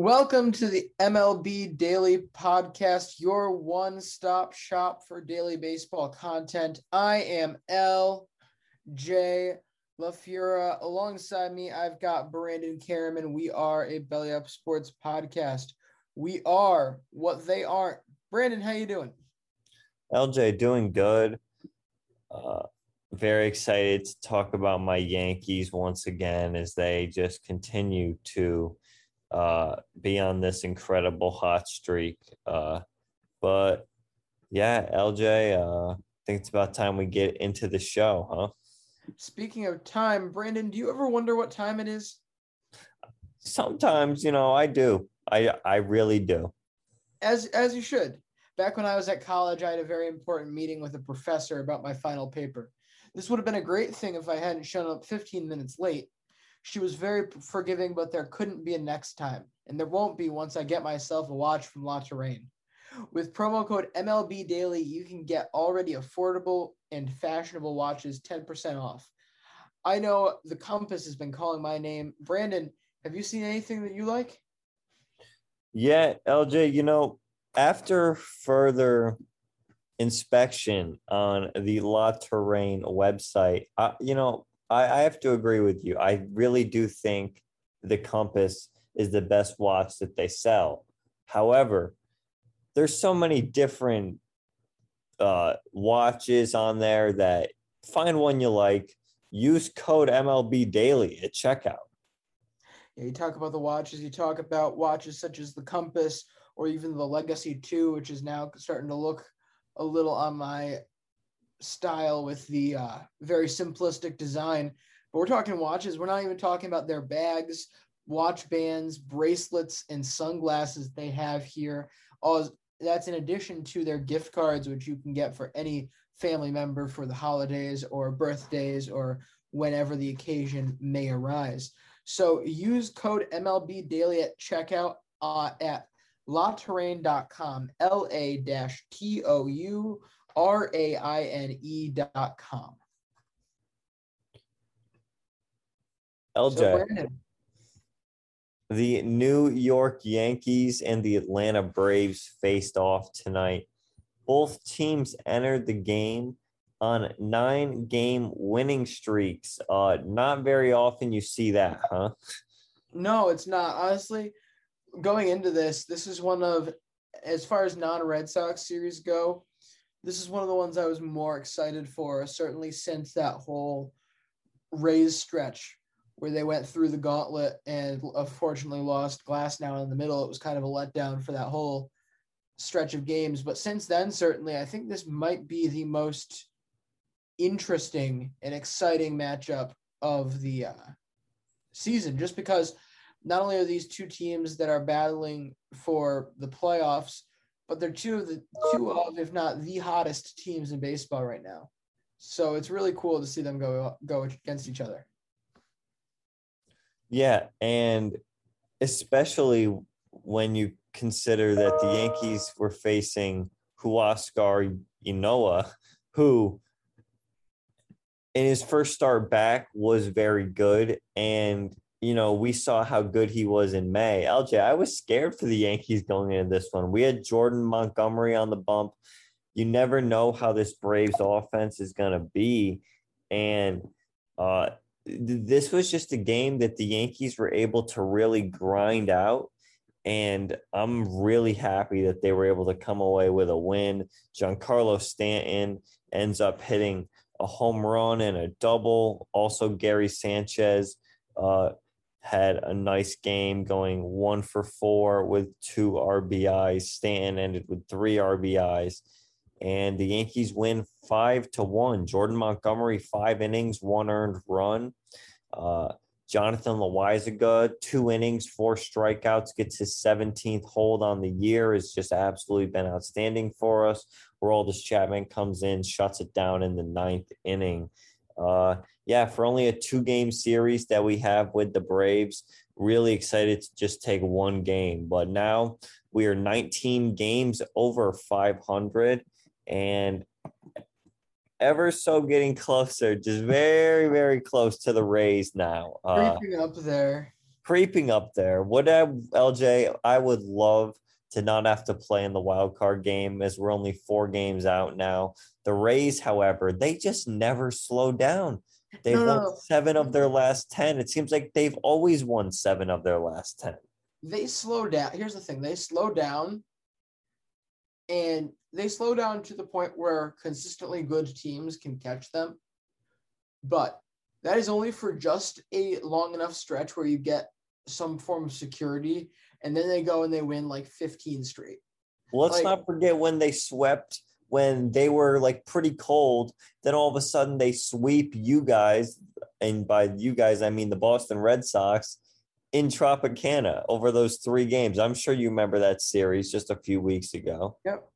Welcome to the MLB Daily Podcast, your one stop shop for daily baseball content. I am LJ LaFura. Alongside me, I've got Brandon Karaman. We are a Belly Up Sports podcast. We are what they aren't. Brandon, how you doing? LJ, doing good. Uh, very excited to talk about my Yankees once again as they just continue to uh, be on this incredible hot streak. Uh, but yeah, LJ, uh, I think it's about time we get into the show, huh? Speaking of time, Brandon, do you ever wonder what time it is? Sometimes, you know, I do. I I really do. As as you should. Back when I was at college, I had a very important meeting with a professor about my final paper. This would have been a great thing if I hadn't shown up 15 minutes late. She was very forgiving, but there couldn't be a next time, and there won't be once I get myself a watch from La Touraine. With promo code MLB Daily, you can get already affordable and fashionable watches 10% off. I know the Compass has been calling my name. Brandon, have you seen anything that you like? Yeah, LJ, you know, after further inspection on the La Touraine website, uh, you know, I, I have to agree with you. I really do think the Compass is the best watch that they sell. However, there's so many different uh, watches on there that find one you like. Use code MLB Daily at checkout. Yeah, you talk about the watches. You talk about watches such as the Compass or even the Legacy Two, which is now starting to look a little on my style with the uh, very simplistic design. But we're talking watches. We're not even talking about their bags, watch bands, bracelets, and sunglasses they have here. All that's in addition to their gift cards, which you can get for any family member for the holidays or birthdays or whenever the occasion may arise. So use code MLB Daily at checkout uh, at latouraine.com, L A T O U R A I N E dot com. LJ, so the New York Yankees and the Atlanta Braves faced off tonight. Both teams entered the game on nine game winning streaks. Uh, not very often you see that, huh? No, it's not. Honestly, going into this, this is one of, as far as non Red Sox series go, this is one of the ones I was more excited for, certainly since that whole Rays stretch where they went through the gauntlet and unfortunately lost Glasnow in the middle. It was kind of a letdown for that whole stretch of games. But since then, certainly, I think this might be the most interesting and exciting matchup of the uh, season, just because not only are these two teams that are battling for the playoffs, but they're two of the two of, if not the hottest teams in baseball right now. So it's really cool to see them go go against each other. Yeah, and especially when you consider that the Yankees were facing Huascar Ynoa, who in his first start back was very good. And, you know, we saw how good he was in May. LJ, I was scared for the Yankees going into this one. We had Jordan Montgomery on the bump. You never know how this Braves offense is going to be. And uh, this was just a game that the Yankees were able to really grind out. And I'm really happy that they were able to come away with a win. Giancarlo Stanton ends up hitting a home run and a double. Also, Gary Sanchez uh, had a nice game going one for four with two RBIs. Stanton ended with three RBIs. And the Yankees win five to one. Jordan Montgomery, five innings, one earned run. Uh, Jonathan Loáisiga, two innings, four strikeouts, gets his 17th hold on the year, has just absolutely been outstanding for us. Aroldis Chapman comes in, shuts it down in the ninth inning. Uh, yeah, for only a two game series that we have with the Braves, really excited to just take one game. But now we are 19 games over 500 and ever so getting closer, just very, very close to the Rays now. Uh, creeping up there. Creeping up there. What I, LJ, I would love to not have to play in the wild card game as we're only four games out now. The Rays, however, they just never slow down. They've no, won seven of their last 10. It seems like they've always won seven of their last 10. They slow down. Here's the thing they slow down and they slow down to the point where consistently good teams can catch them. But that is only for just a long enough stretch where you get some form of security and then they go and they win like 15 straight. Let's like, not forget when they swept when they were like pretty cold, then all of a sudden they sweep you guys, and by you guys I mean the Boston Red Sox in Tropicana over those three games. I'm sure you remember that series just a few weeks ago. Yep.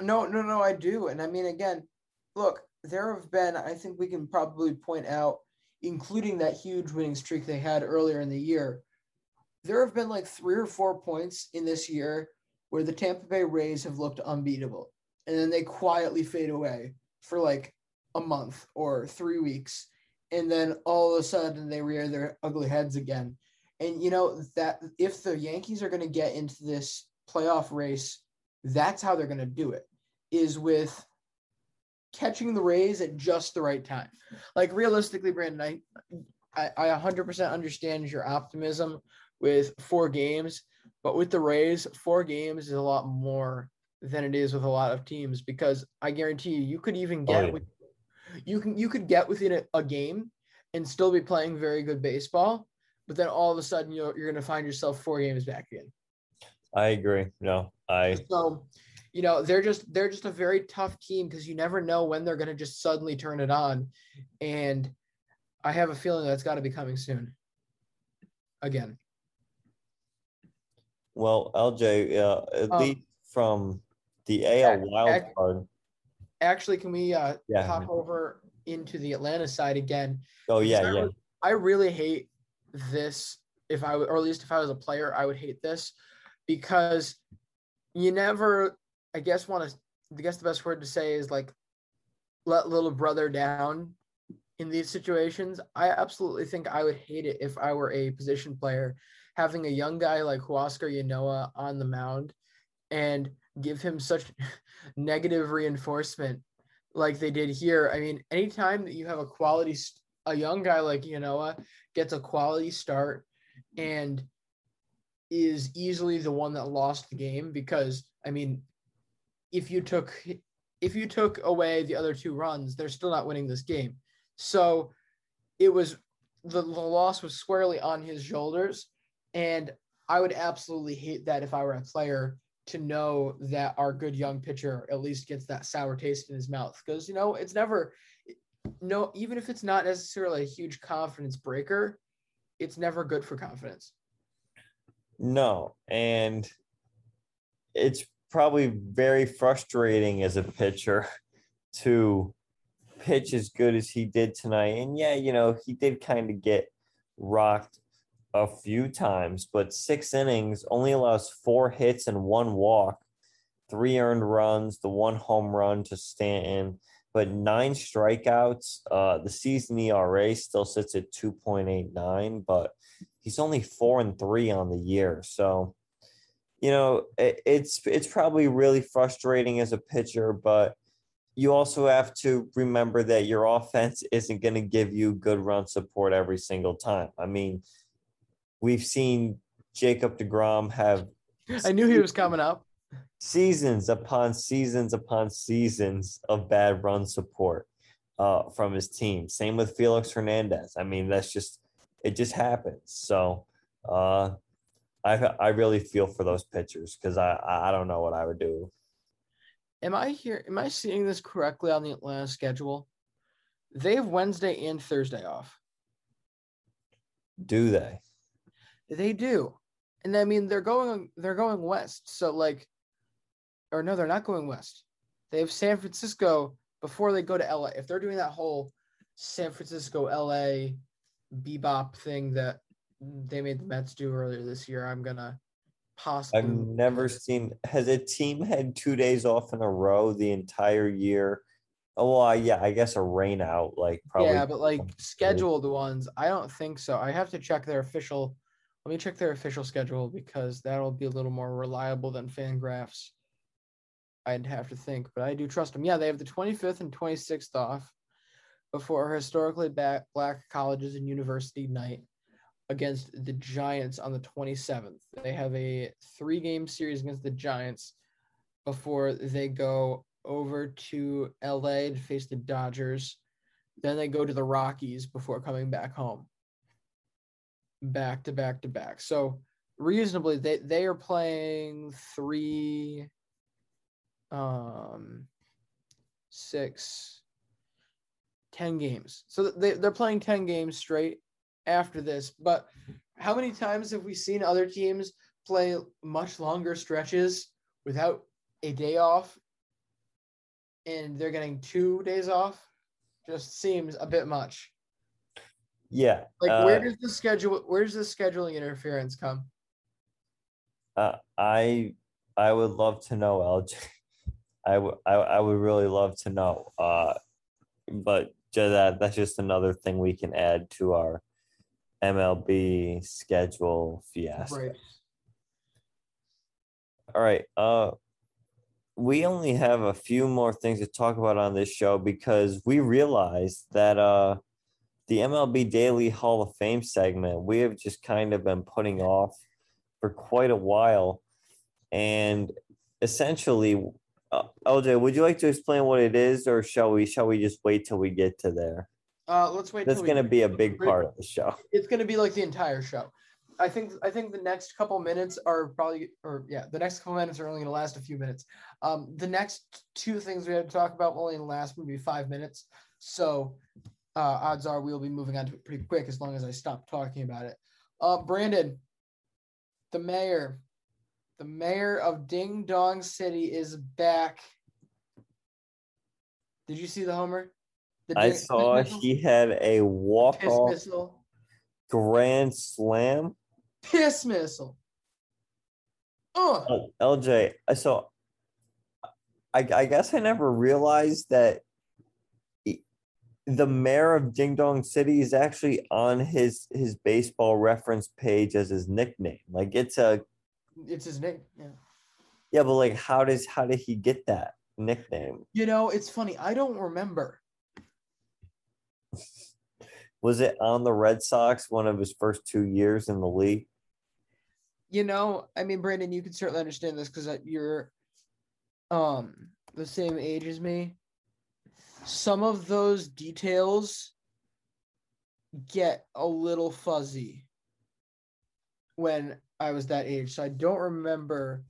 No, no, no, I do. And I mean, again, look, there have been, I think we can probably point out, including that huge winning streak they had earlier in the year, there have been like three or four points in this year where the Tampa Bay Rays have looked unbeatable. And then they quietly fade away for like a month or three weeks. And then all of a sudden they rear their ugly heads again. And you know that if the Yankees are going to get into this playoff race, that's how they're going to do it is with catching the Rays at just the right time. Like realistically, Brandon, I I, I 100% understand your optimism with four games, but with the Rays, four games is a lot more than it is with a lot of teams because I guarantee you, you could even oh, get oh, yeah. with, you can you could get within a, a, game and still be playing very good baseball, but then all of a sudden you're you're going to find yourself four games back again. I agree. No, I so you know they're just they're just a very tough team because you never know when they're going to just suddenly turn it on and i have a feeling that's got to be coming soon again well lj uh, at um, least from the al wild card actually can we uh yeah. hop over into the atlanta side again oh yeah I, yeah i really hate this if i or at least if i was a player i would hate this because you never I guess want to I guess the best word to say is like let little brother down in these situations. I absolutely think I would hate it if I were a position player having a young guy like Huascar Ynoa on the mound and give him such negative reinforcement like they did here. I mean, anytime that you have a quality a young guy like Ynoa gets a quality start and is easily the one that lost the game because I mean if you took if you took away the other two runs, they're still not winning this game. So it was the, the loss was squarely on his shoulders. And I would absolutely hate that if I were a player to know that our good young pitcher at least gets that sour taste in his mouth. Because, you know, it's never, no, even if it's not necessarily a huge confidence breaker, it's never good for confidence. No, and it's probably very frustrating as a pitcher to pitch as good as he did tonight. And yeah, you know, he did kind of get rocked a few times, but six innings only allows four hits and one walk, three earned runs, the one home run to Stanton, but nine strikeouts. Uh, the season ERA still sits at 2.89, but he's only four and three on the year. So, you know, it, it's it's probably really frustrating as a pitcher, but you also have to remember that your offense isn't going to give you good run support every single time. I mean, we've seen Jacob DeGrom have I knew he was coming up. seasons upon seasons upon seasons of bad run support uh, from his team. Same with Felix Hernandez. I mean, that's just it just happens. So uh, I I really feel for those pitchers because I I don't know what I would do. Am I here? Am I seeing this correctly on the Atlanta schedule? They have Wednesday and Thursday off. Do they? They do. And I mean they're going they're going west. So like or no, they're not going west. They have San Francisco before they go to LA. If they're doing that whole San Francisco LA bebop thing that they made the Mets do earlier this year, I'm gonna possibly I've never seen. Has a team had two days off in a row the entire year? Oh, well, yeah, I guess a rain out, like probably. Yeah, but like scheduled ones, I don't think so. I have to check their official. Let me check their official schedule because that'll be a little more reliable than Fangraphs. I'd have to think, but I do trust them. Yeah, they have the 25th and 26th off before historically black colleges and university night against the Giants on the 27th. They have a three game series against the Giants before they go over to LA to face the Dodgers. Then they go to the Rockies before coming back home. Back to back to back. So reasonably they they are playing three um six ten games. So they, they're playing 10 games straight after this. But how many times have we seen other teams play much longer stretches without a day off and they're getting two days off? Just seems a bit much. Yeah. Like uh, where does the schedule where does the scheduling interference come? Uh, I I would love to know, LJ. I would I, I would really love to know. Uh, but that that's just another thing we can add to our MLB schedule fiasco. Right. All right. Uh, we only have a few more things to talk about on this show because we realized that uh, the MLB Daily Hall of Fame segment we have just kind of been putting off for quite a while, and essentially, uh, LJ, would you like to explain what it is, or shall we? Shall we just wait till we get to there? Uh let's wait. That's going to be a big part of the show. it's going to be like the entire show. I think I think the next couple minutes are probably or yeah, the next couple minutes are only going to last a few minutes. Um, the next two things we have to talk about will only last maybe five minutes. So uh, odds are we'll be moving on to it pretty quick as long as I stop talking about it. Uh, Brandon, the mayor, the mayor of Ding Dong City is back. Did you see the homer? The I saw he had a walk off grand slam. Piss missile. Oh, Oh, LJ, I saw. I, I guess I never realized that the mayor of Ding Dong City is actually on his his baseball reference page as his nickname. Like it's a it's his name. Yeah. yeah, but like how does how did he get that nickname? You know, it's funny. I don't remember. Was it on the Red Sox one of his first two years in the league? You know, I mean, Brandon, you can certainly understand this because you're um the same age as me. Some of those details get a little fuzzy when I was that age. So I don't remember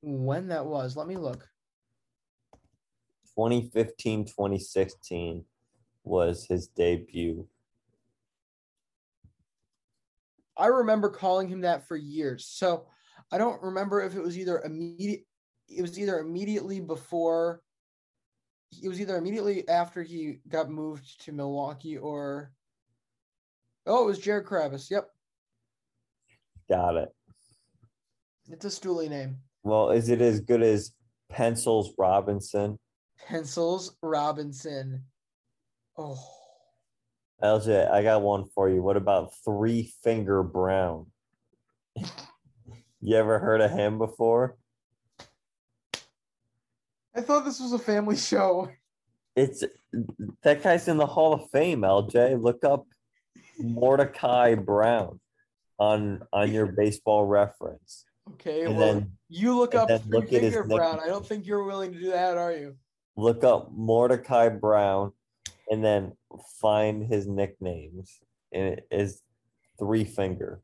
when that was. Let me look. 2015, 2016 was his debut. I remember calling him that for years. So I don't remember if it was either immediate. It was either immediately before. It was either immediately after he got moved to Milwaukee or. Oh, it was Jared Carrabis. Yep, Got it. it's a stoolie name. Well, is it as good as Pencils Robinson? Pencils Robinson. Oh, LJ, I got one for you. What about Three Finger Brown? you ever heard of him before? I thought this was a family show. It's that guy's in the Hall of Fame, LJ. Look up Mordecai Brown on on your baseball reference. Okay, And well, then- you look up look at his Brown. I don't think you're willing to do that, are you? Look up Mordecai Brown and then find his nicknames. And it is Three Finger.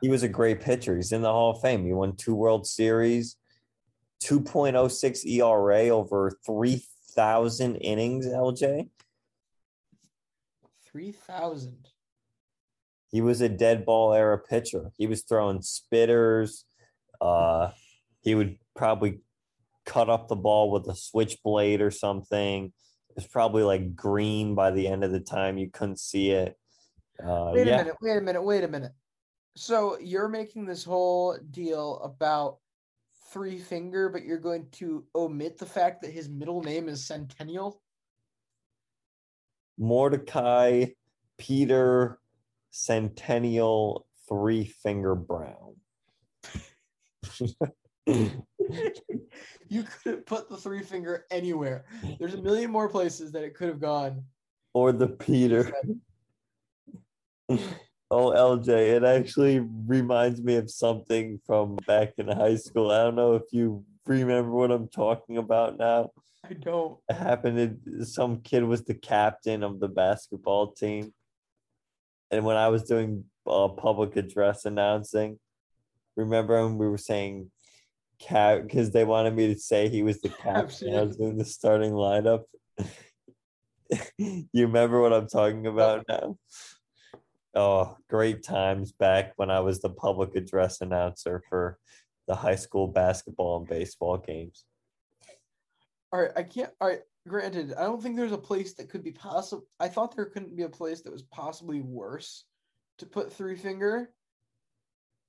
He was a great pitcher. He's in the Hall of Fame. He won two World Series, 2.06 ERA over 3,000 innings, LJ. Three thousand. He was a dead ball era pitcher. He was throwing spitters. Uh, he would probably cut up the ball with a switchblade or something. It was probably like green by the end of the time. You couldn't see it. Uh, Wait a yeah, minute. Wait a minute. Wait a minute. So you're making this whole deal about Three Finger, but you're going to omit the fact that his middle name is Centennial. Mordecai Peter Centennial Three Finger Brown. you could have put the Three Finger anywhere. There's a million more places that it could have gone. or the Peter. Oh, LJ, it actually reminds me of something from back in high school. I don't know if you remember what I'm talking about now. I don't. It happened to some kid was the captain of the basketball team. And when I was doing uh, public address announcing, remember when we were saying cap because they wanted me to say he was the captain. I was doing the starting lineup. you remember what I'm talking about now? Oh, great times back when I was the public address announcer for the high school basketball and baseball games. All right, I can't. All right, granted, I don't think there's a place that could be possible. I thought there couldn't be a place that was possibly worse to put Three Finger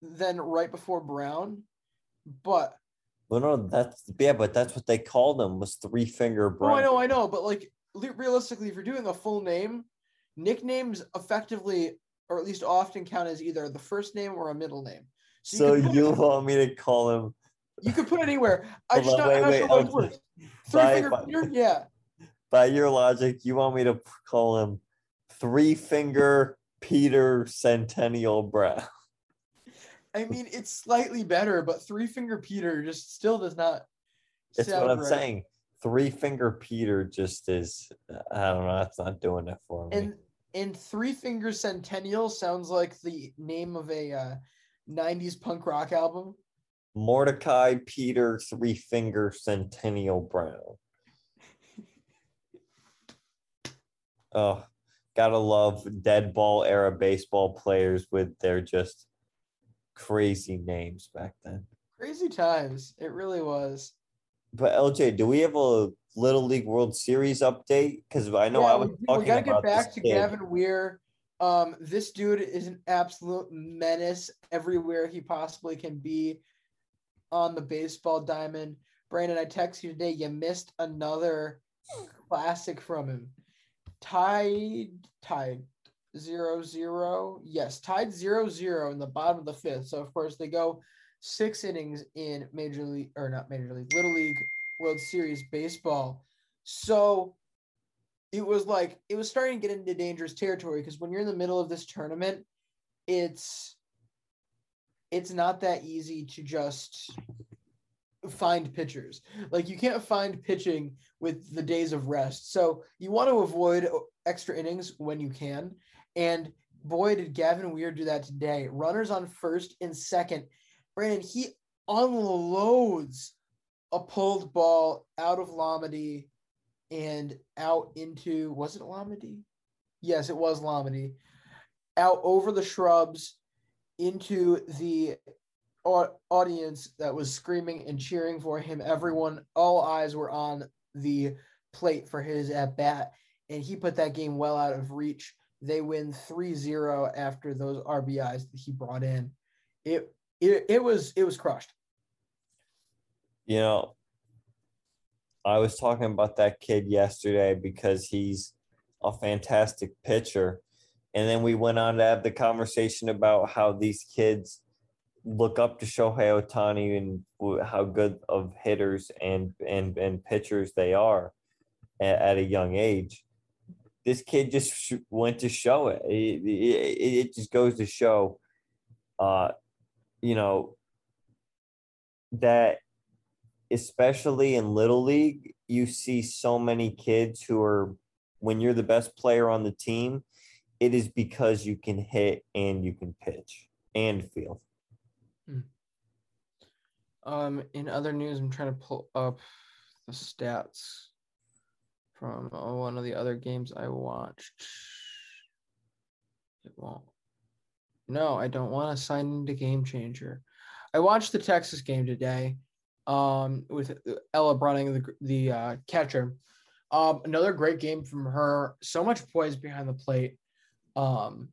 than right before Brown, but Well, no, that's yeah, but that's what they called him was three finger oh, I know, I know, but like realistically, if you're doing a full name, nicknames effectively, or at least often, count as either the first name or a middle name. So could put- you want me to call him you could put anywhere. I just not, wait, wait, sure okay. Um, works. Three Bye, Finger. Peter, yeah. by your logic, you want me to call him three finger Peter Centennial Brown. I mean, it's slightly better, but Three Finger Peter just still does not. That's what I'm right. saying. Three finger Peter just is I don't know, that's not doing it for me. And and Three Finger Centennial sounds like the name of a uh, '90s punk rock album. Mordecai Peter Three Finger Centennial Brown. Oh, gotta love dead ball era baseball players with their just crazy names back then. Crazy times. It really was. But LJ, do we have a Little League World Series update? Because I know Yeah, I was we, we talking gotta get back to kid. Gavin Weir. Um, this dude is an absolute menace everywhere he possibly can be on the baseball diamond. Brandon, I text you today. You missed another classic from him. Tied, tied, zero zero. Yes, tied zero zero in the bottom of the fifth. So of course they go six innings in Major League or not Major League, Little League World Series baseball. So it was like it was starting to get into dangerous territory because when you're in the middle of this tournament, it's it's not that easy to just find pitchers. Like you can't find pitching with the days of rest. So you want to avoid extra innings when you can. And boy, did Gavin Weir do that today. Runners on first and second. Brandon, he unloads a pulled ball out of Lamade and out into was it Lamade? Yes, it was Lamade. Out over the shrubs into the audience that was screaming and cheering for him. Everyone, all eyes were on the plate for his at bat, and he put that game well out of reach. They win 3-0 after those RBIs that he brought in. It it, it was it was crushed. You know, I was talking about that kid yesterday because he's a fantastic pitcher. And then we went on to have the conversation about how these kids look up to Shohei Ohtani and how good of hitters and and and pitchers they are at, at a young age. This kid just sh- went to show it. It, it. it just goes to show, uh, you know, that especially in little league, you see so many kids who are when you're the best player on the team, it is because you can hit and you can pitch and field. Um, in other news, I'm trying to pull up the stats from uh, one of the other games I watched. It won't. No, I don't want to sign into Game Changer. I watched the Texas game today, um, with Ella Bruning, the the uh, catcher. Um, another great game from her. So much poise behind the plate. Um,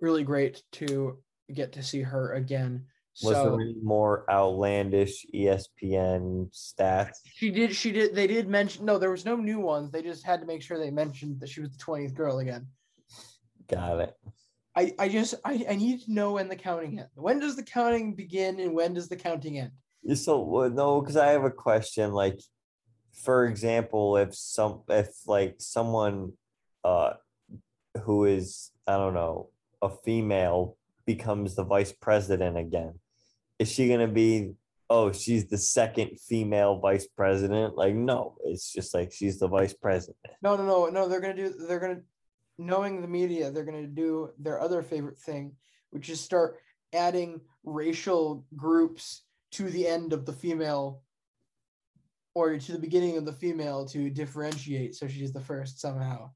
really great to get to see her again. Was so, there any more outlandish ESPN stats? She did. She did. They did mention. No, there was no new ones. They just had to make sure they mentioned that she was the twentieth girl again. Got it. I. I just. I. I need to know when the counting ends. When does the counting begin and when does the counting end? So no, because I have a question. Like, for example, if some if like someone uh who is I don't know a female becomes the vice president again, is she gonna be? Oh, she's the second female vice president. Like, no, it's just like she's the vice president. No, no, no, no. They're gonna do. They're gonna, knowing the media, they're gonna do their other favorite thing, which is start adding racial groups to the end of the female, or to the beginning of the female to differentiate. So she's the first somehow.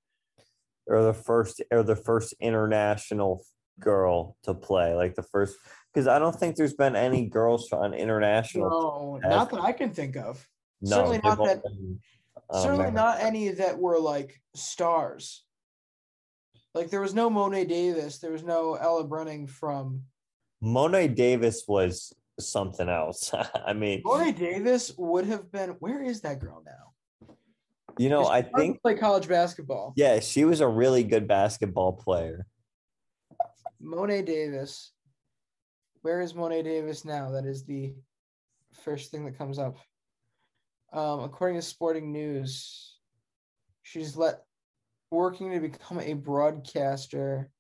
or the first or the first international girl to play like the first because i don't think there's been any girls on international No, not that I can think of. no certainly not that- been, um, Certainly not any that were like stars. Like there was no Mo'ne Davis, there was no Ella Bruning from mo'ne davis was something else i mean Mo'ne Davis would have been. Where is that girl now? you know i think play college basketball. yeah she was a really good basketball player Mo'ne Davis. Where is Mo'ne Davis now? That is the first thing that comes up. Um, according to Sporting News, she's let working to become a broadcaster.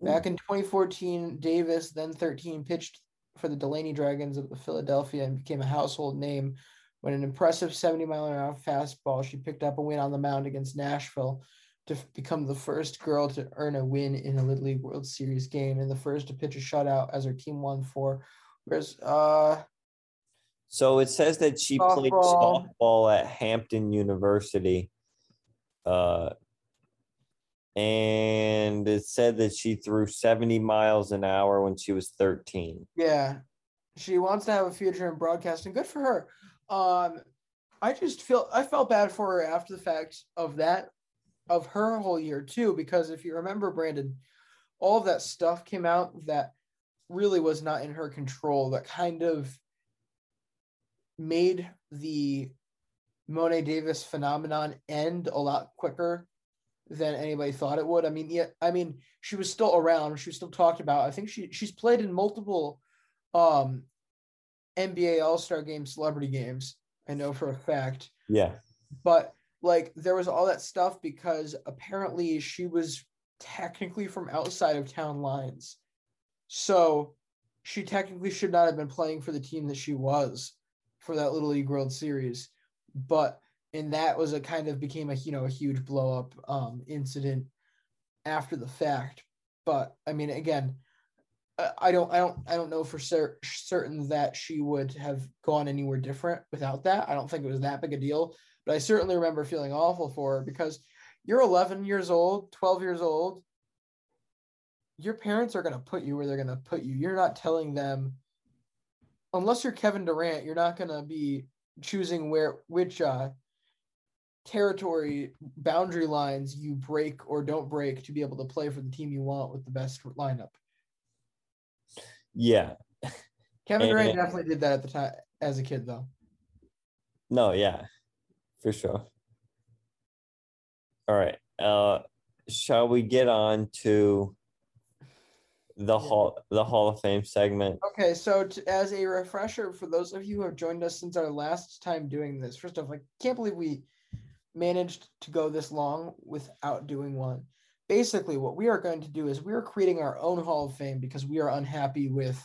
Back in 2014, Davis, then 13, pitched for the Taney Dragons of Philadelphia and became a household name when an impressive 70 mile an hour fastball she picked up a win on the mound against Nashville to become the first girl to earn a win in a Little League World Series game and the first to pitch a shutout as her team won four. Whereas, uh, so it says that she played Softball. softball at hampton university uh and it said that she threw 70 miles an hour when she was 13 yeah, she wants to have a future in broadcasting. Good for her. Um, I just feel I felt bad for her after the fact of that, of her whole year too, because if you remember, Brandon, all of that stuff came out that really was not in her control. That kind of made the Mo'ne Davis phenomenon end a lot quicker than anybody thought it would. I mean, yeah, I mean, she was still around. She was still talked about. I think she she's played in multiple um NBA All-Star game celebrity games. I know for a fact. yeah But like there was all that stuff because apparently she was technically from outside of town lines. So she technically should not have been playing for the team that she was for that Little League World Series. But and that was a kind of became a you know a huge blow up um incident after the fact. But I mean again, I- don't I don't I don't know for cer- certain that she would have gone anywhere different without that. I don't think it was that big a deal, but I certainly remember feeling awful for her because you're 11 years old, 12 years old. Your parents are going to put you where they're going to put you. You're not telling them, unless you're Kevin Durant, you're not going to be choosing where, which, uh, territory boundary lines you break or don't break to be able to play for the team you want with the best lineup. Yeah. Kevin Durant And- definitely did that at the time as a kid, though. No, yeah, for sure. All right. Uh shall we get on to the hall the Hall of Fame segment? Okay, so to, as a refresher for those of you who have joined us since our last time doing this, first off, I can't believe we managed to go this long without doing one. Basically, what we are going to do is we are creating our own Hall of Fame because we are unhappy with.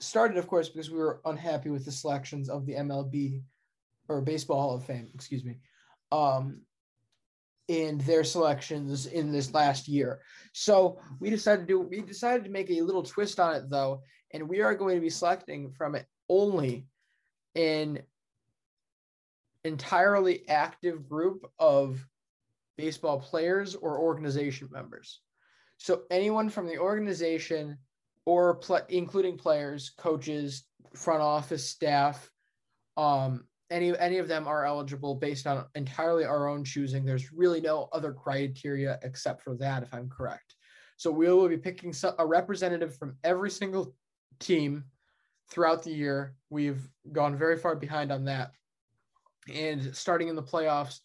Started, of course, because we were unhappy with the selections of the MLB or Baseball Hall of Fame, excuse me, um, in their selections in this last year. So we decided to do. We decided to make a little twist on it, though, and we are going to be selecting from it only an entirely active group of baseball players or organization members. So anyone from the organization or pl- including players, coaches, front office staff, um, any any of them are eligible based on entirely our own choosing. There's really no other criteria except for that, if I'm correct. So we will be picking a representative from every single team throughout the year. We've gone very far behind on that. And starting in the playoffs,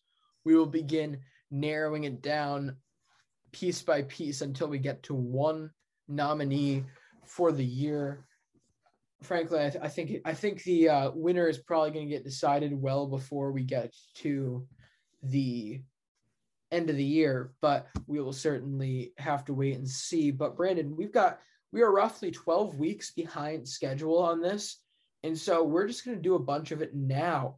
we will begin narrowing it down piece by piece until we get to one nominee for the year. Frankly, I, th- I think I think the uh, winner is probably going to get decided well before we get to the end of the year, but we will certainly have to wait and see. But Brandon, we've got we are roughly 12 weeks behind schedule on this. And so we're just going to do a bunch of it now.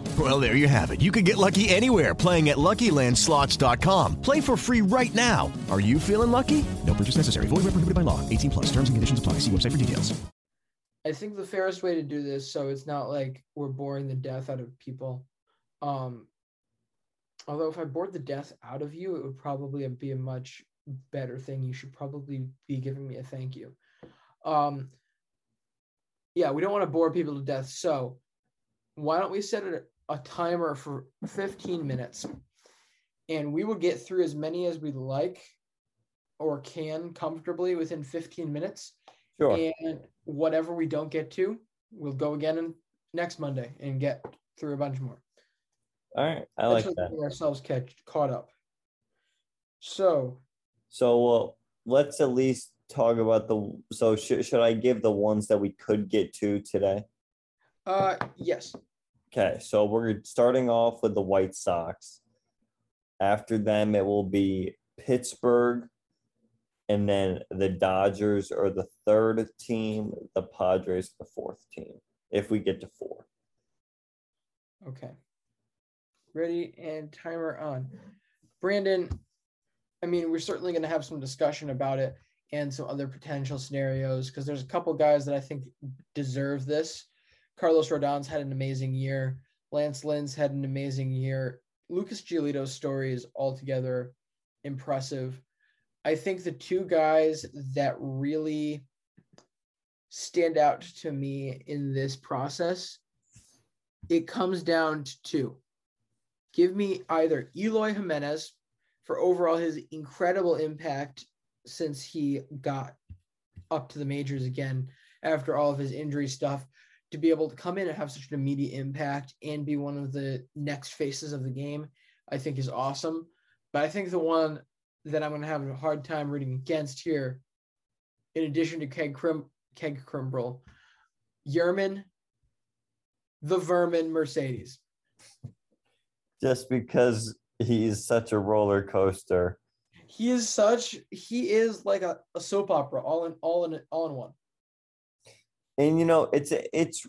Well, there you have it. You can get lucky anywhere playing at LuckyLandSlots.com. Play for free right now. Are you feeling lucky? No purchase necessary. Void where prohibited by law. 18 plus. Terms and conditions apply. See website for details. I think the fairest way to do this so it's not like we're boring the death out of people. Um, although if I bored the death out of you, it would probably be a much better thing. You should probably be giving me a thank you. Um, yeah, we don't want to bore people to death. So why don't we set a, a timer for 15 minutes and we will get through as many as we like or can comfortably within 15 minutes. Sure. And whatever we don't get to, we'll go again in, next Monday and get through a bunch more. All right. I like Let's that. ourselves catch, caught up. So, So well, let's at least talk about the so should should I give the ones that we could get to today? uh, yes. Okay, so we're starting off with the White Sox. After them, it will be Pittsburgh, and then the Dodgers are the third team, the Padres the fourth team, if we get to four. Okay. Ready and timer on. Brandon, I mean, we're certainly going to have some discussion about it and some other potential scenarios because there's a couple guys that I think deserve this. Carlos Rodon's had an amazing year. Lance Lynn's had an amazing year. Lucas Giolito's story is altogether impressive. I think the two guys that really stand out to me in this process, it comes down to two. Give me either Eloy Jimenez for overall his incredible impact since he got up to the majors again after all of his injury stuff to be able to come in and have such an immediate impact and be one of the next faces of the game, I think is awesome. But I think the one that I'm going to have a hard time rooting against here, in addition to Keg, Krim, Keg Krimbrel, Yerman, the Vermin Mercedes. Just because he's such a roller coaster. He is such he is like a, a soap opera all in all in all in one. And you know, it's it's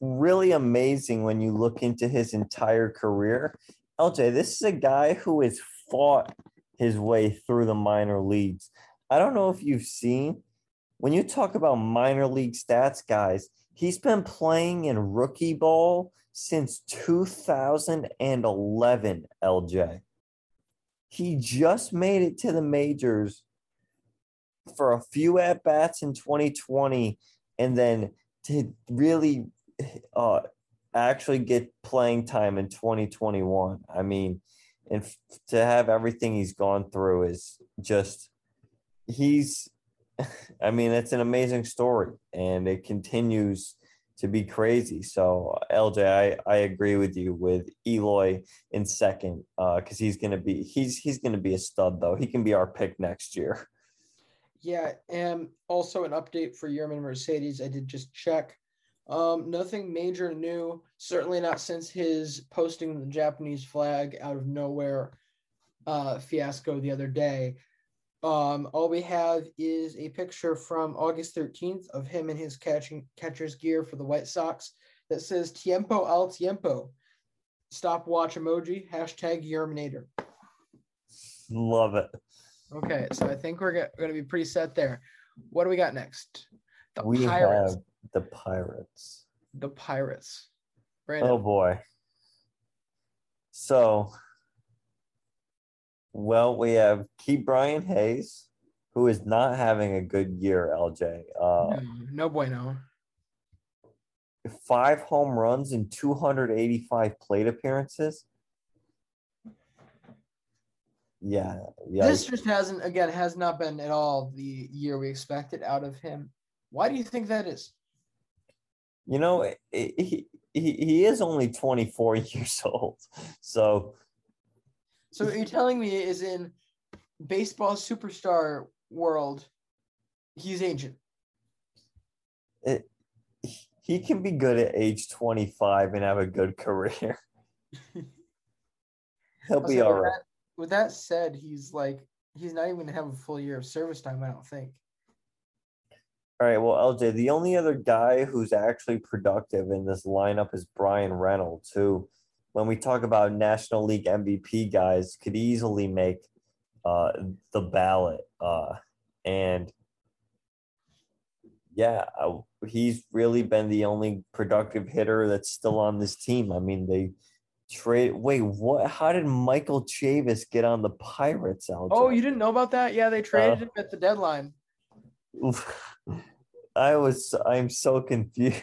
really amazing when you look into his entire career. LJ, this is a guy who has fought his way through the minor leagues. I don't know if you've seen when you talk about minor league stats, guys, he's been playing in rookie ball since 2011, LJ. He just made it to the majors for a few at bats in 2020 and then to really uh, actually get playing time in 2021. I mean, and f- to have everything he's gone through is just he's I mean, it's an amazing story and it continues to be crazy. So LJ, I, I agree with you with Eloy in second because uh, he's gonna be he's he's gonna be a stud though. He can be our pick next year. Yeah, and also an update for Yermin Mercedes. I did just check. Um, nothing major new. Certainly not since his posting the Japanese flag out of nowhere uh, fiasco the other day. Um, all we have is a picture from August 13th of him in his catching catcher's gear for the White Sox that says Tiempo al Tiempo. Stopwatch emoji, hashtag Yerminator. Love it. Okay, so I think we're, going to be pretty set there. What do we got next? The we Pirates. have the Pirates. The Pirates. Brandon. Oh boy. So well, we have Ke'Bryan Hayes, who is not having a good year, LJ. Uh, no, no bueno. Five home runs and 285 plate appearances. Yeah, yeah. This just hasn't, again, has not been at all the year we expected out of him. Why do you think that is? You know, he, he, he is only 24 years old. So so what you're telling me is in baseball superstar world, he's ancient. It, he can be good at age 25 and have a good career. He'll be all right. That, with that said, he's like he's not even gonna have a full year of service time, I don't think. All right, well, LJ, the only other guy who's actually productive in this lineup is Bryan Reynolds, who when we talk about National League MVP guys, could easily make uh, the ballot. Uh, and yeah, he's really been the only productive hitter that's still on this team. I mean, they trade. Wait, what? How did Michael Chavis get on the Pirates? LJ? Oh, you didn't know about that? Yeah, they traded uh, him at the deadline. I was. I'm so confused.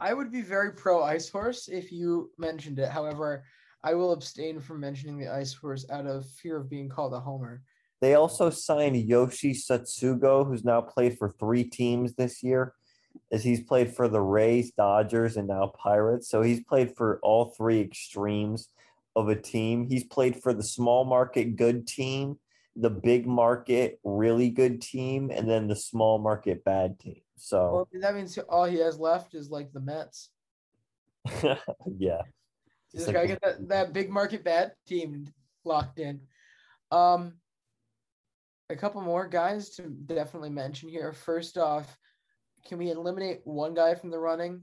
I would be very pro Ice Horse if you mentioned it. However, I will abstain from mentioning the Ice Horse out of fear of being called a homer. They also signed Yoshi Tsutsugo, who's now played for three teams this year, as he's played for the Rays, Dodgers, and now Pirates. So he's played for all three extremes of a team. He's played for the small market good team, the big market really good team, and then the small market bad team. So well, that means all he has left is like the Mets. yeah. Just like gotta get that, that big market bad team locked in. Um a couple more guys to definitely mention here. First off, can we eliminate one guy from the running?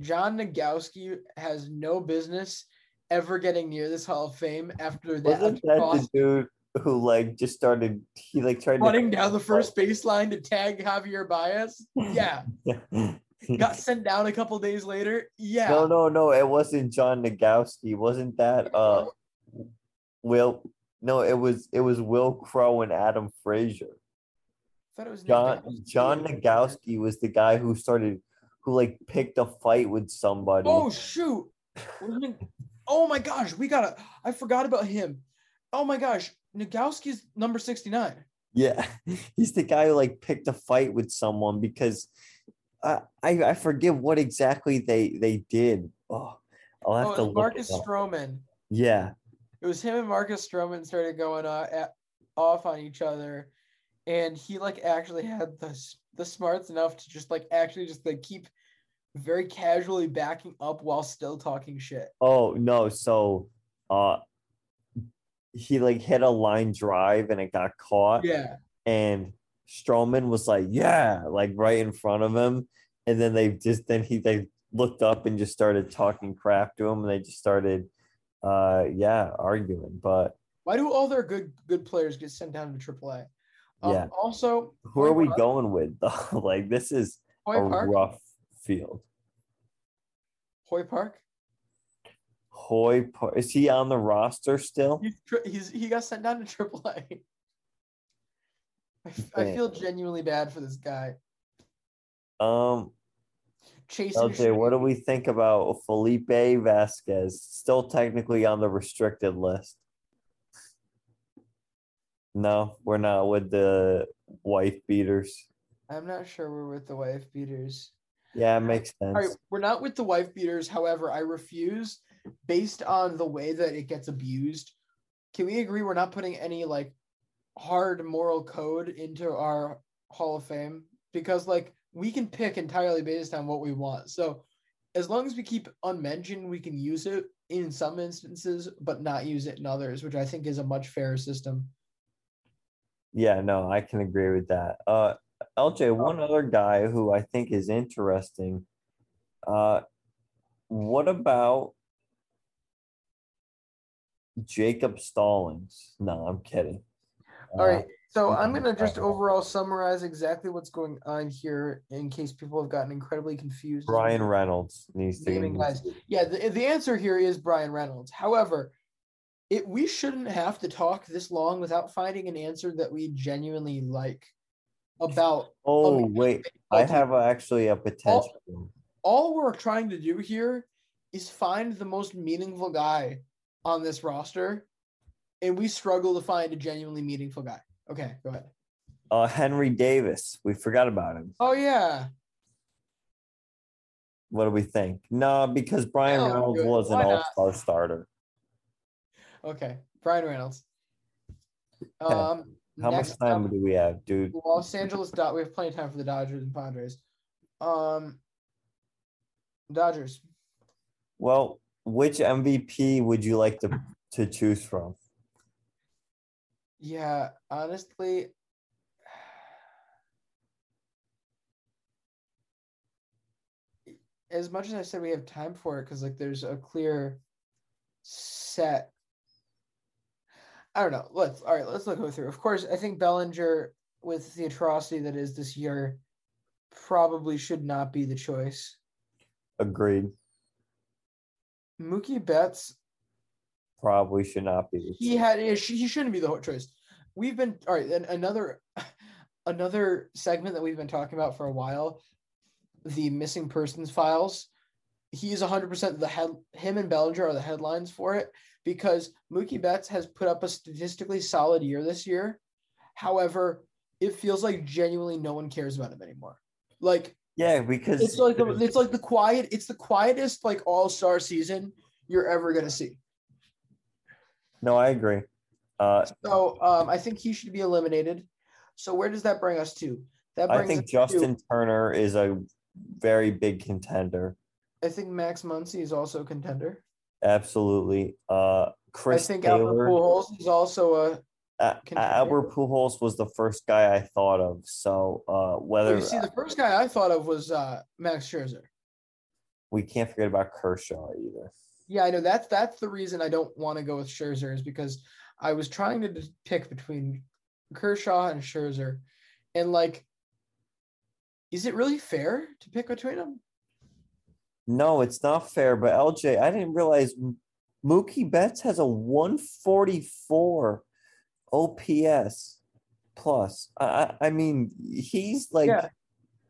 John Nogowski has no business ever getting near this Hall of Fame after that. Wasn't that the dude who like just started he like tried running to, down the first baseline to tag Javier Baez. Yeah. yeah. Got sent down a couple days later. Yeah. No, no, no. It wasn't John Nogowski. Wasn't that uh Will no, it was it was Wil Crowe and Adam Frazier. I thought it was John John Nogowski was the guy who started who like picked a fight with somebody. Oh shoot. oh my gosh, we gotta I forgot about him. Oh my gosh, Nogowski's number 69. Yeah, he's the guy who like picked a fight with someone because uh, I I forget what exactly they they did. Oh, I'll have oh, to Marcus Stroman. Yeah, it was him and Marcus Stroman started going uh, at, off on each other, and he like actually had the the smarts enough to just like actually just like keep very casually backing up while still talking shit. Oh no! So, uh, he like hit a line drive and it got caught. Yeah. And Stroman was like, "Yeah," like right in front of him, and then they just then he they looked up and just started talking crap to him, and they just started, uh, yeah, arguing. But Why do all their good good players get sent down to AAA? Um, Yeah. Also, who are we Park- going with though? like this is Hoy a Park? rough field. Hoy Park. Hoy, Par- is he on the roster still? He's, tr- he's he got sent down to AAA. I, f- I Damn. feel genuinely bad for this guy. Um, Chasing. LJ, what do we think about Felipe Vasquez? Still technically on the restricted list. No, we're not with the wife beaters. I'm not sure we're with the wife beaters. Yeah, it makes sense. right, we're not with the wife beaters. However, I refuse, based on the way that it gets abused. Can we agree we're not putting any like hard moral code into our Hall of Fame? Because like we can pick entirely based on what we want. So as long as we keep unmentioned, we can use it in some instances, but not use it in others, which I think is a much fairer system. Yeah, no, I can agree with that. Uh, LJ, one other guy who I think is interesting. Uh, what about Jacob Stallings? No, I'm kidding. All right. Uh, So. I'm gonna just overall summarize exactly what's going on here in case people have gotten incredibly confused. Bryan Reynolds needs to guys. Yeah, the, the answer here is Bryan Reynolds. However, it we shouldn't have to talk this long without finding an answer that we genuinely like about Oh wait, I have a, actually a potential. one. all we're trying to do here is find the most meaningful guy on this roster, and we struggle to find a genuinely meaningful guy. Okay, go ahead. Uh, Henry Davis. We forgot about him. Oh yeah, What do we think? No, because Brian Oh, Reynolds was an all-star starter. Okay. Bryan Reynolds. Um, How much time up, do we have, dude? Los Angeles Dod. We have plenty of time for the Dodgers and Padres. Um, Dodgers. Well, which MVP would you like to to choose from? Yeah, honestly, as much as I said we have time for it, because like there's a clear set. I don't know. Let's all right. Let's look go through. Of course, I think Bellinger, with the atrocity that is this year, probably should not be the choice. Agreed. Mookie Betts Probably should not be. he had he shouldn't be the choice. We've been all right. Then another another segment that we've been talking about for a while, the missing persons files. He is 100% the head. Him and Bellinger are the headlines for it because Mookie Betts has put up a statistically solid year this year. However, it feels like genuinely no one cares about him anymore. Like Yeah, because it's like the, it's like the quiet. It's the quietest like All Star season you're ever gonna see. no, I agree. Uh, So um, I think he should be eliminated. So where does that bring us to? That brings I think Justin To, Turner is a very big contender. I think Max Muncy is also a contender. Absolutely. Uh, Chris I think Albert Taylor. Pujols is also a. Contender. Albert Pujols was the first guy I thought of. So uh, whether You see, the first guy I thought of was uh, Max Scherzer. we can't forget about Kershaw either. Yeah, I know that's that's the reason I don't want to go with Scherzer is because I was trying to pick between Kershaw and Scherzer, and like, is it really fair to pick between them? No, it's not fair. But LJ, I didn't realize Mookie Betts has a 144 OPS plus. I, I mean, he's like Yeah.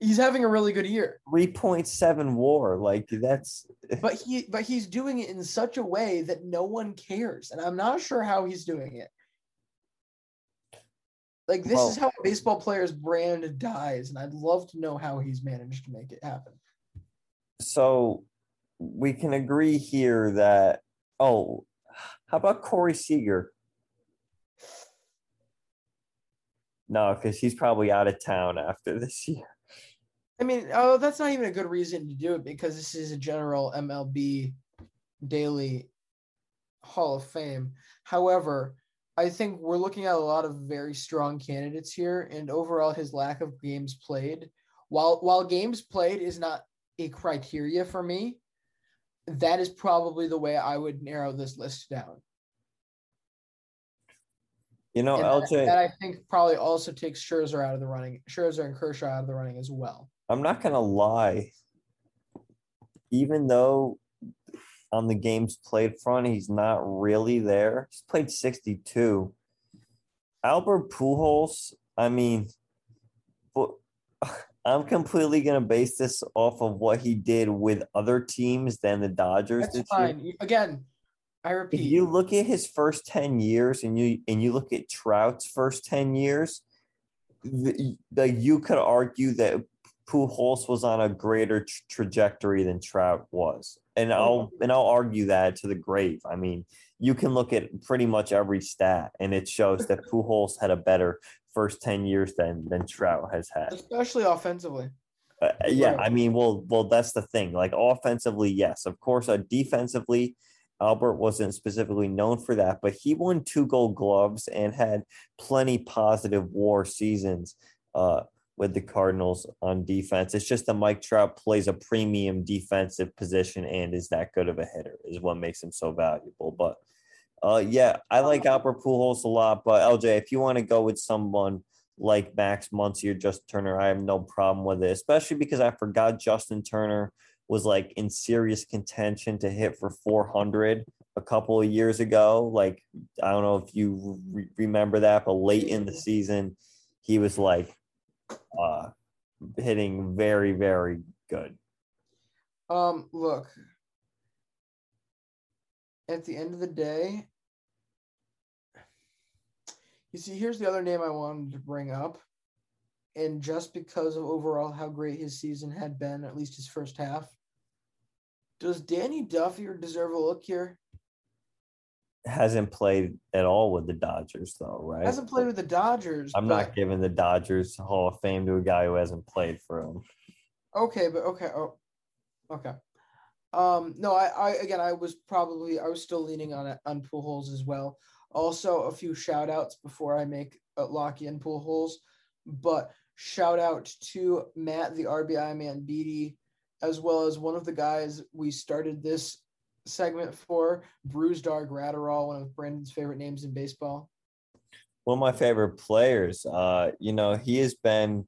He's having a really good year. 3.7 WAR. Like that's but he but he's doing it in such a way that no one cares and i'm not sure how he's doing it like this is how a baseball player's brand dies and i'd love to know how he's managed to make it happen so we can agree here that oh, how about Corey Seager? No, because he's probably out of town after this year. i mean oh that's not even a good reason to do it because this is a general mlb daily hall of fame however I think we're looking at a lot of very strong candidates here, and overall, his lack of games played, while while games played is not a criteria for me, that is probably the way I would narrow this list down. You know, And LJ, that, that I think probably also takes Scherzer out of the running, Scherzer and Kershaw out of the running as well. I'm not gonna lie. Even though on the games played front, he's not really there. He's played 62. Albert Pujols, I mean, but I'm completely gonna base this off of what he did with other teams than the Dodgers That's fine. year. Again, I If repeat, you look at his first 10 years and you and you look at Trout's first 10 years, the, the, you could argue that Pujols was on a greater tra- trajectory than Trout was. And I'll and I'll argue that to the grave. I mean, you can look at pretty much every stat and it shows that Pujols had a better first 10 years than than Trout has had. especially offensively. Uh, yeah, Right. I mean, well, well, that's the thing. Like offensively, yes, of course. Uh, defensively, Albert wasn't specifically known for that, but he won two Gold Gloves and had plenty positive WAR seasons uh, with the Cardinals on defense. It's just that Mike Trout plays a premium defensive position and is that good of a hitter is what makes him so valuable. But uh, yeah, I like Albert Pujols a lot. But LJ, if you want to go with someone like Max Muncy or Justin Turner, I have no problem with it, especially because I forgot Justin Turner was like in serious contention to hit for 400 a couple of years ago. Like, I don't know if you re- remember that, but late in the season, he was like uh, hitting very, very good. Um, look. At the end of the day, you see, here's the other name I wanted to bring up. And just because of overall how great his season had been, at least his first half, does Danny Duffy deserve a look here? Hasn't played at all with the Dodgers, though, right? Hasn't played with the Dodgers. I'm not giving the Dodgers Hall of Fame to a guy who hasn't played for them. Okay, but okay. Oh, okay. Um, no, I, I again, I was probably I was still leaning on it on Pujols as well. Also, a few shout outs before I make uh, Locky and Pujols, but shout out to Matt, the RBI man, Beaty, as well as one of the guys we started this segment for, Brusdar Graterol, one of Brandon's favorite names in baseball. one of my favorite players. Uh, you know, he has been.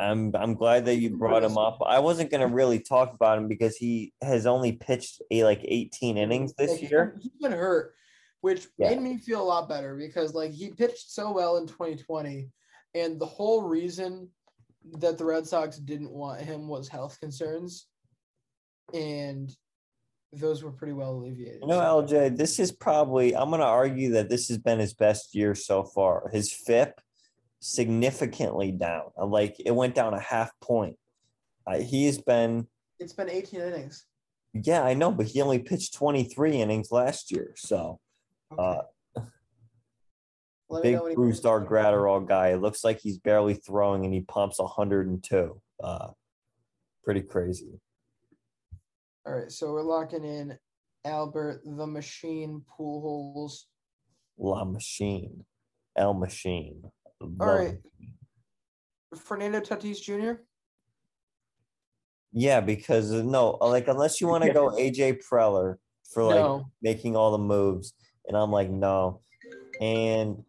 I'm I'm glad that you brought him up. I wasn't gonna really talk about him because he has only pitched a like 18 innings this year. He's been hurt, which Yeah. made me feel a lot better because like he pitched so well in 2020, and the whole reason that the Red Sox didn't want him was health concerns, and those were pretty well alleviated. You know, LJ, this is probably I'm gonna argue that this has been his best year so far. His FIP significantly down. Uh, Like it went down a half point. Uh, he has been it's been 18 innings. yeah, I know, but he only pitched 23 innings last year. So uh big know when he Bruce. Dar Graterol guy. It looks like he's barely throwing and he pumps 102. Uh, pretty crazy. All right, so we're locking in Albert the Machine Pujols. La Machine, El Machine. All The- right, Fernando Tatis Jr. Yeah, because uh, no, like unless you want to go AJ Preller for like No. making all the moves, and I'm like no, and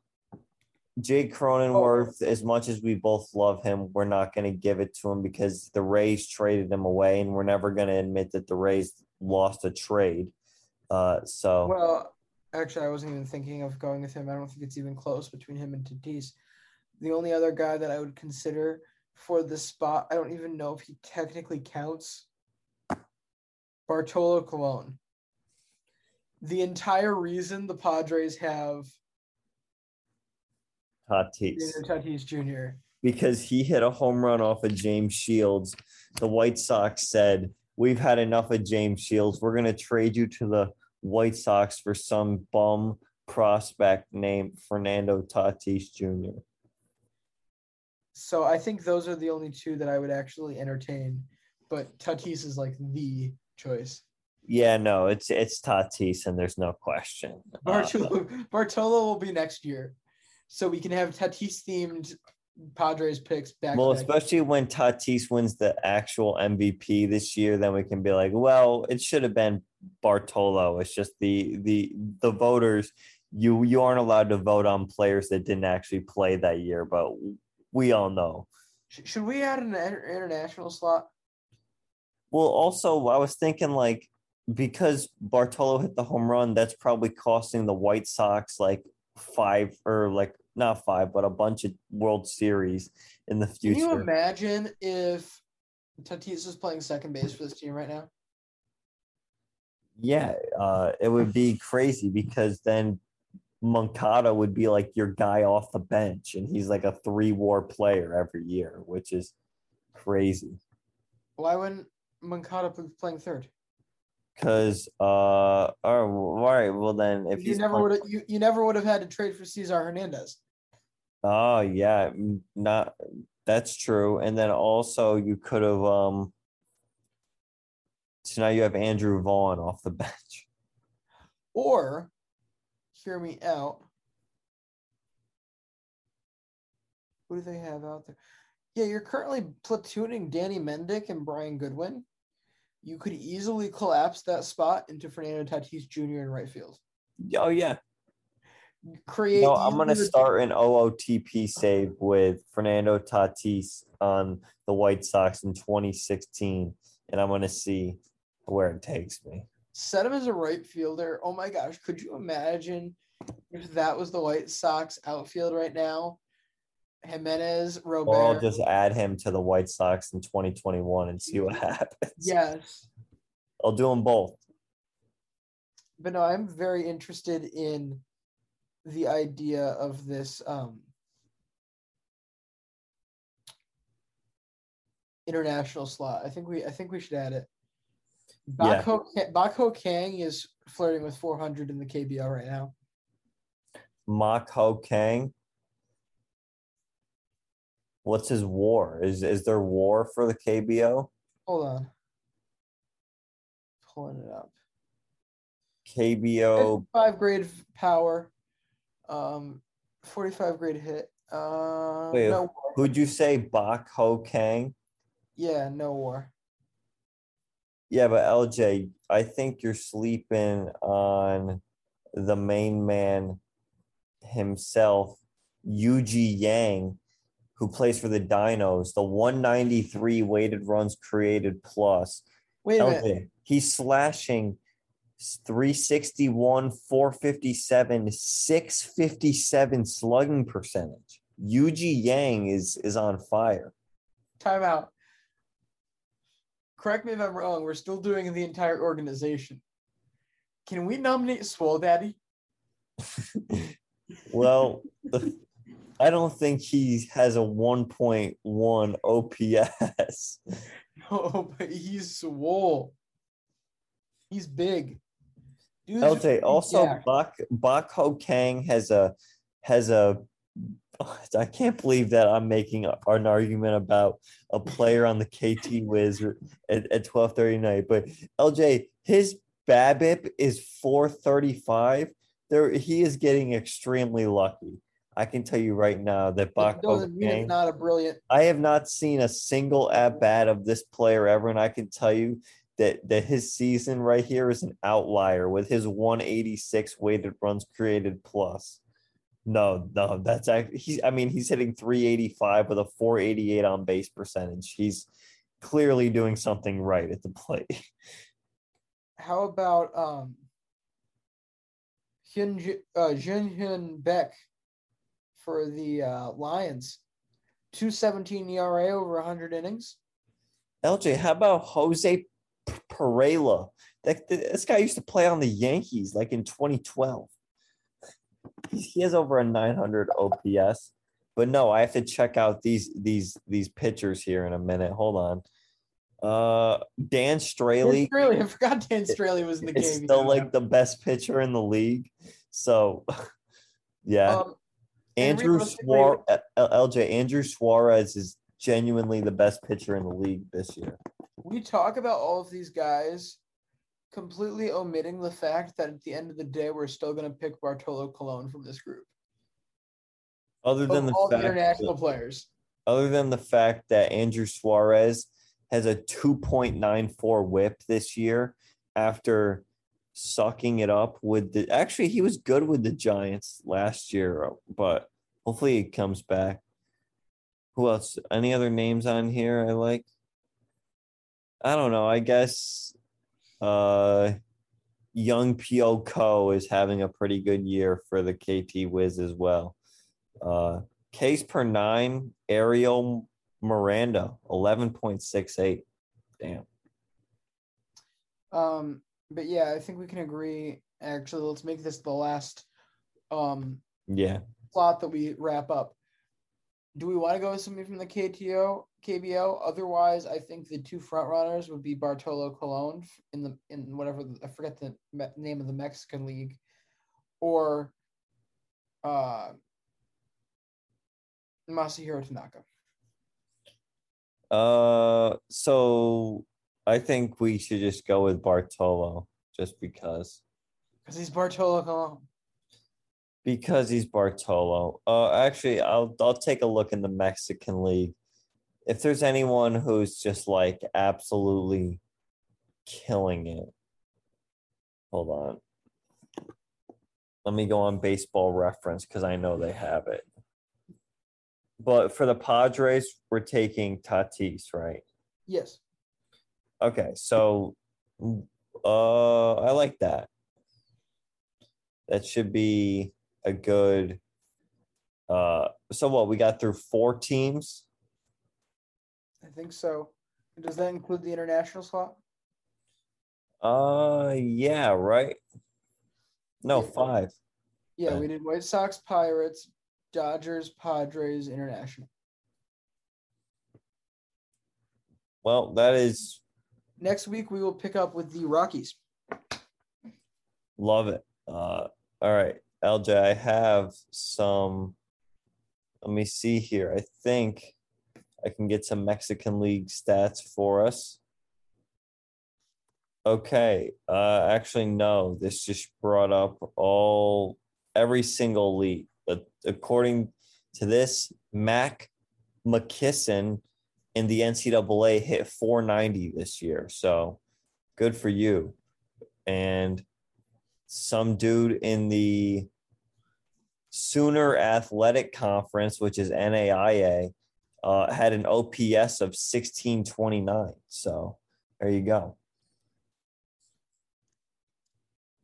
Jake Cronenworth, as much as we both love him, we're not going to give it to him because the Rays traded him away, and we're never going to admit that the Rays lost a trade. Uh, so Well, actually, I wasn't even thinking of going with him. I don't think it's even close between him and Tatis. The only other guy that I would consider for the spot, I don't even know if he technically counts. Bartolo Colon. The entire reason the Padres have Tatis. Tatis Jr. because he hit a home run off of James Shields. The White Sox said, We've had enough of James Shields. We're going to trade you to the White Sox for some bum prospect named Fernando Tatis Jr. So I think those are the only two that I would actually entertain. But Tatis is like the choice. Yeah, no, it's it's Tatis, and there's no question. Uh, Bartolo, Bartolo will be next year, so we can have Tatis themed Padres picks back. well, especially when Tatis wins the actual MVP this year, then we can be like, well, it should have been Bartolo. It's just the the the voters. You you aren't allowed to vote on players that didn't actually play that year, but we all know. Should we add an international slot? Well, also, I was thinking like because Bartolo hit the home run, that's probably costing the White Sox like five or like not five, but a bunch of World Series in the future. Can you imagine if Tatis is playing second base for this team right now? Yeah, uh, it would be crazy because then Moncada would be like your guy off the bench, and he's like a three war player every year, which is crazy. Why wouldn't Moncada be playing third? Because, uh, all right, all right, well then, if you never would have you, you never would have had to trade for Cesar Hernandez. Oh yeah, not that's true. And then also you could have um so now you have Andrew Vaughn off the bench. Or hear me out. Who do they have out there? Yeah, you're currently platooning Danny Mendick and Brian Goodwin. You could easily collapse that spot into Fernando Tatis Jr. in right field. Oh yeah. Create. No, I'm gonna start an OOTP save with Fernando Tatis on the White Sox in 2016, and I'm gonna see where it takes me. set him as a right fielder. Oh my gosh, could you imagine if that was the White Sox outfield right now? Jimenez, Or I'll just add him to the White Sox in 2021 and see what happens. Yes. I'll do them both. But no, I'm very interested in the idea of this um international slot. I think we I think we should add it. Yeah. Bakho Kang is flirting with 400 in the KBL right now. Mak Ho Kang. What's his war? Is is there war for the KBO? Hold on. Pulling it up. KBO five grade power. Um 45 grade hit. Uh Wait, no war. who'd you say Bak Ho Kang? Yeah, no war. Yeah, but LJ, I think you're sleeping on the main man himself, Eui-ji Yang, who plays for the Dinos, the 193 weighted runs created plus. Wait a minute. he's slashing 361, 457, 657 slugging percentage. Eui-ji Yang is is on fire. Time out. Correct me if I'm wrong. We're still doing the entire organization. Can we nominate Swole Daddy? Well, I don't think he has a 1.1 OPS. No, but he's swole. He's big. Dude's LJ also jacked. Bak Bak Ho Kang has a has a I can't believe that I'm making a- an argument about a player on the KT Wiz at, at 12:30 night. But LJ, his BABIP is 435. There he is getting extremely lucky. I can tell you right now that Bak It Ho doesn't mean it's not a brilliant. I have not seen a single at bat of this player ever, and I can tell you that that his season right here is an outlier with his 186 weighted runs created plus. No, no, that's actually he's. I mean, he's hitting 385 with a 488 on base percentage. He's clearly doing something right at the plate. How about um Hyun uh, Jun Hyun Beck for the uh, Lions? 217 ERA over 100 innings. LJ, how about Jose P- Pirela? That this guy used to play on the Yankees like in 2012. He he has over a 900 OPS. But no, I have to check out these these these pitchers here in a minute. Hold on. Uh Dan Dan Straily Straily, I forgot Dan Straily was in the game. still like the best pitcher in the league. So yeah. Um, Andrew Suarez, uh, LJ Andrew Suarez is genuinely the best pitcher in the league this year. we talk about all of these guys completely omitting the fact that at the end of the day, we're still going to pick Bartolo Colon from this group. Other than Of the all the fact international that- players. other than the fact that Andrew Suarez has a 2.94 whip this year after sucking it up with the actually he was good with the Giants last year, but hopefully he comes back. Who else? Any other names on here I like? I don't know. I guess uh young Pio Co is having a pretty good year for the KT Wiz as well. Uh case per nine, Ariel Miranda, 11.68. Damn. Um, but yeah, I think we can agree. Actually, let's make this the last um Yeah. slot that we wrap up. Do we want to go with somebody from the KTO, KBO? Otherwise, I think the two front runners would be Bartolo Colon in the in whatever the, I forget the me- name of the Mexican league, or uh Masahiro Tanaka. Uh so I think we should just go with Bartolo just because. Because he's Bartolo Colon. Because he's Bartolo. Uh actually I'll I'll take a look in the Mexican League. If there's anyone who's just like absolutely killing it. Hold on. Let me go on baseball reference because I know they have it. But for the Padres, we're taking Tatis, right? Yes. Okay, so uh I like that. That should be a good uh so what we got through four teams. I think so. Does that include the international slot? Uh yeah, right. No, five. Yeah, Okay. we did White Sox, Pirates, Dodgers, Padres, International. Well, that is Next week we will pick up with the Rockies. love it. Uh all right, LJ, I have some let me see here. I think I can get some Mexican League stats for us. Okay. Uh actually no, this just brought up all every single league. But according to this, Mac McKisson in the NCAA hit 490 this year. So good for you. And some dude in the Sooner Athletic Conference, which is NAIA, uh, had an OPS of 1629. So there you go.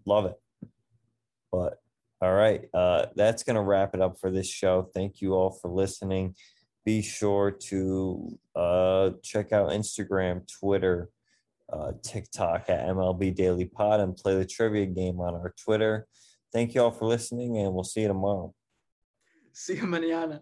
Love it. But all right, uh, that's going to wrap it up for this show. Thank you all for listening. Be sure to uh, check out Instagram, Twitter, uh, TikTok at MLB Daily Pod and play the trivia game on our Twitter. Thank you all for listening, and we'll see you tomorrow. See you mañana.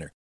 winner.